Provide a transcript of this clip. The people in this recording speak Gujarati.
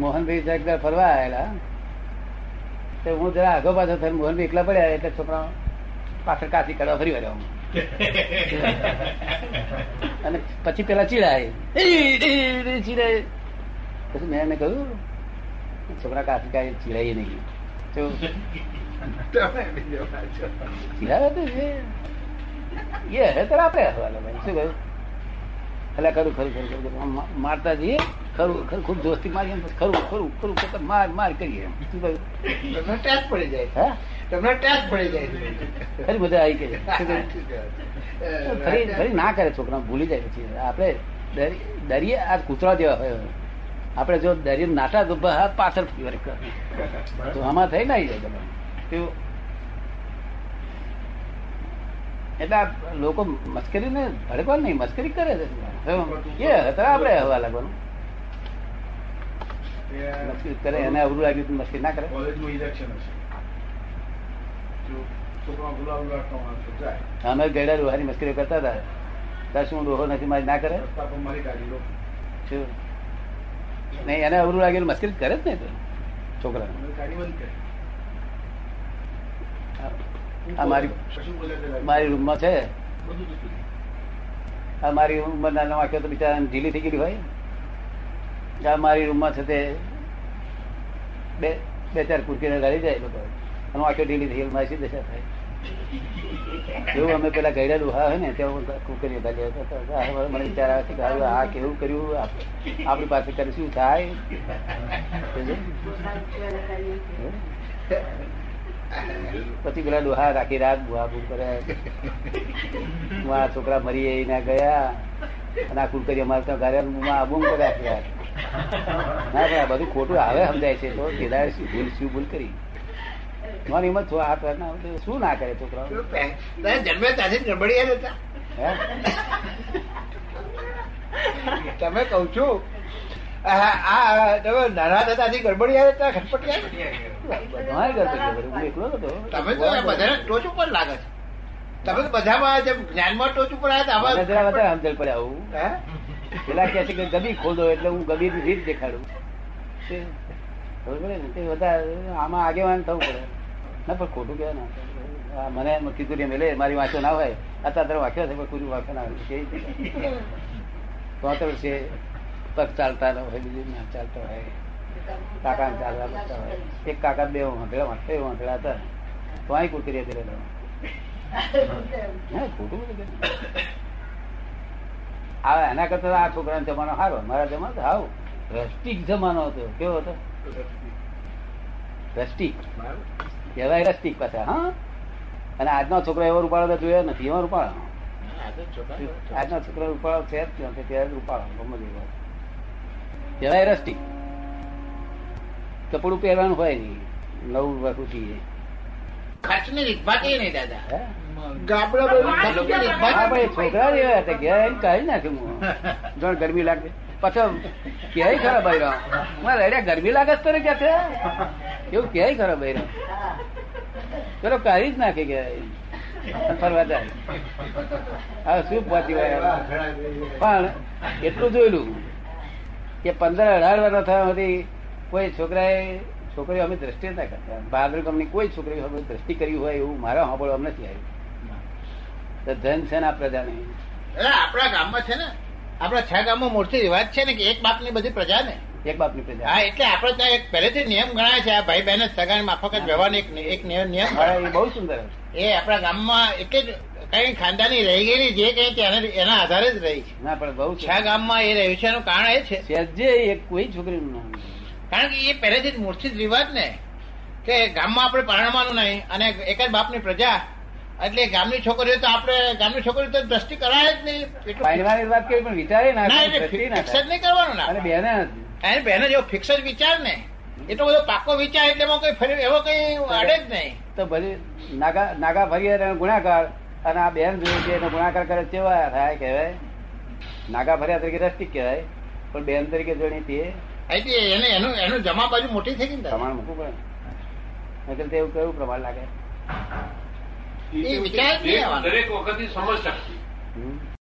મોહનભાઈ જગદાર ફરવા આવેલા. તો હું જરા આગો પાછો થઈને મોહનભાઈ એકલા પડ્યા એટલે છોકરા પાછળ કાચી કરવા ફરી વળ્યો અને પછી પેલા ચીડાય ચીડાય પછી મેં એને કહ્યું છોકરા કાચી કાંઈ ચીડાય નહીં. તો ચીડાવે તો એ હવે તો આપણે હવાલે ભાઈ. શું કહ્યું? એટલે ખરું ખરું ખરું ખરું. મારતા જઈએ ખરું ખરું ખૂબ દોસ્તી મારીએ ખરું ખરું ખરું ખરું માર માર કરીએ શું તમને ટેચ પડી જાય. હા? તમને ટેચ પડી જાય. ખરી બધા આવી કે? ફરી ફરી ના કરે છોકરા ભૂલી જાય પછી. આપણે દરિયે આ કૂતરા જેવા હોય. આપણે જો દરિયે નાટા બહાર પાછળ ફરી તો આમાં થઈ ના જાય. તમે કેવું? એટલે લોકો મસ્કરી ને ભડકવા નહીં મસ્કરી કરે છે. એ હતા આપણે હવા લાગવાનું. મસ્કરી કરે એને અવરું લાગ્યું તું મસ્કરી ના કરે. કોલેજમાં ઇલેક્શન હશે. અમે ગયડા રોહાની મસ્કરી કરતા હતા. ત્યાં શું રોહો નથી મારી ના કરે? નહીં એને અવરું લાગેલું મસ્કરી કરે જ ને તો છોકરા ગાડી બંધ કરી. આ મારી મારી રૂમમાં છે. આ મારી ઉંમરના વાક્યો તો બિચારા ઢીલી થઈ ગયેલી હોય. આ મારી રૂમમાં છે તે બે બે ચાર કુરકીને લડી જાય લોકો. અને વાક્યો ઢીલી થઈ ગયેલી, મારી શી દશા થાય? એવું અમે પેલા ગયડા હા હોય ને, ત્યાં કુકરી મને વિચાર આવે છે કે આ કેવું કર્યું? આપણી પાસે કરે શું થાય? પછી પેલા ડોહા રાખી રાત બુહા બુ કરે. મારા છોકરા મરી એના ગયા અને આ કુકરી અમારે ત્યાં ઘરે આબુમ કર્યા યાર. ના ભાઈ બધું ખોટું આવે સમજાય છે તો કેદાર શું ભૂલ શું ભૂલ કરી? મારી હિંમત છો આ પ્રયત્ન શું ના કરે છોકરાઓ? જન્મે ત્યાંથી જ હતા? હે? તમે કઉ છું આ નાના હતા ત્યાંથી ગડબડિયા હતા ખટપટિયા ઘર પર હું એકલો હતો તમે તો બધા ટોચ ઉપર લાગે છે. તમે તો બધામાં જેમ જ્ઞાનમાં ટોચ ઉપર આવ્યા હતા જરા વધારે સમજણ પડે આવું. હે? પેલા કે છે કે ગબી ખોદો એટલે હું ગબી ની રીત દેખાડું. ખબર પડે ને? તે વધારે આમાં આગેવાન થવું પડે. ના પણ ખોટું કહેવાય ના. મને કીધું કે મેલે મારી વાંચો ના હોય. અત્યારે વાંચ્યો છે પણ કોઈ વાંચો ના હોય. કેવી તો છે. પગ ચાલતા હોય બીજું ના ચાલતો હોય. કાકા ને ચાલવા પડતા હોય. એક કાકા બે વાંકડા વાંચતા વાંકડા હતા. તો અહીં કુકરી કરેલો હે ખોટું બધું આ એના કરતા આ છોકરાનો જમાનો સારો. મારા જમાનો હાવ રસ્ટિક જમાનો હતો. કેવો હતો? રસ્ટિક કહેવાય રસ્ટિક પાછા હા? અને આજનો છોકરો એવો રૂપાળો તો જોયો નથી. એવો રૂપાળો? આજનો છોકરો રૂપાળો છે જ નથી. ત્યારે રૂપાળો ગમે. કહેવાય રસ્ટિક કપડું પહેરવાનું હોય નહીં. નવું વખુટી ખર્ચની રીતભાતી નહીં દાદા. હે? ગાબડા બધું ખર્ચની છોકરા એવા હતા આવીને કાઢી નાખ્યું હું જોણ ગરમી લાગે. પછી ક્યાંય ખરા બૈરા મારે અરે ગરમી લાગે તો ક્યાં છે એવું ક્યાંય ખરા બૈરા ચલો કાઢી જ નાખે કે ફરવા જાય. હવે શું પહોંચી વાળા પણ એટલું જોયેલું કે પંદર અઢાર વર્ષ થયા સુધી કોઈ છોકરાએ છોકરીઓ અમે દ્રષ્ટિ ના કરતા. બહાદુર કંપની કોઈ છોકરી દ્રષ્ટિ કરી હોય એવું મારા સાંભળવા નથી આવ્યું. તો ધન છે ને આ પ્રજાને. આપણા ગામમાં છે ને આપણા છ ગામમાં મોટી રિવાજ છે ને કે એક બાપની બધી પ્રજા ને? એક બાપની પ્રજા. હા એટલે આપણે ત્યાં એક પહેલેથી નિયમ ગણાય છે આ ભાઈ બહેન સગા માફક જ વ્યવહારનો એક એક નિયમ એ બહુ સુંદર એ આપણા ગામમાં એટલે જ કઈ ખાનદાની રહી ગયેલી જે કઈ એના આધારે જ રહી છે. ના પણ બહુ છ ગામમાં એ રહ્યું છે એનું કારણ એ છે. જે કોઈ છોકરીનું નામ. કારણ કે એ પહેલેથી જ મૂર્છિત રિવાજ ને કે ગામમાં આપણે પરણવાનું નહીં અને એક જ બાપની પ્રજા એટલે ગામની છોકરીઓ તો આપણે ગામની છોકરીઓ તો દ્રષ્ટિ કરાય જ નહીં. એટલું વાત કરી પણ વિચારે ના ફિક્સ જ નહીં કરવાનું ના. બેને એને બેનો જેવો ફિક્સ જ વિચાર ને એટલો બધો પાકો વિચાર એટલે એમાં કઈ ફરી એવો કઈ અડે જ નહીં. તો ભલે નાગા નાગા એનો ગુણાકાર અને આ બેન જોઈએ છે એનો ગુણાકાર કરે કેવા થાય કહેવાય. નાગા ભર્યા તરીકે રસ્ટિક કહેવાય પણ બેન તરીકે જોડી તે એને એનું એનું જમા બાજુ મોટી થઈ ગઈ ને પ્રમાણ મૂકવું પડે નહીંતર તો એવું કેવું પ્રમાણ લાગે. દરેક વખત સમજ શકતી હમ?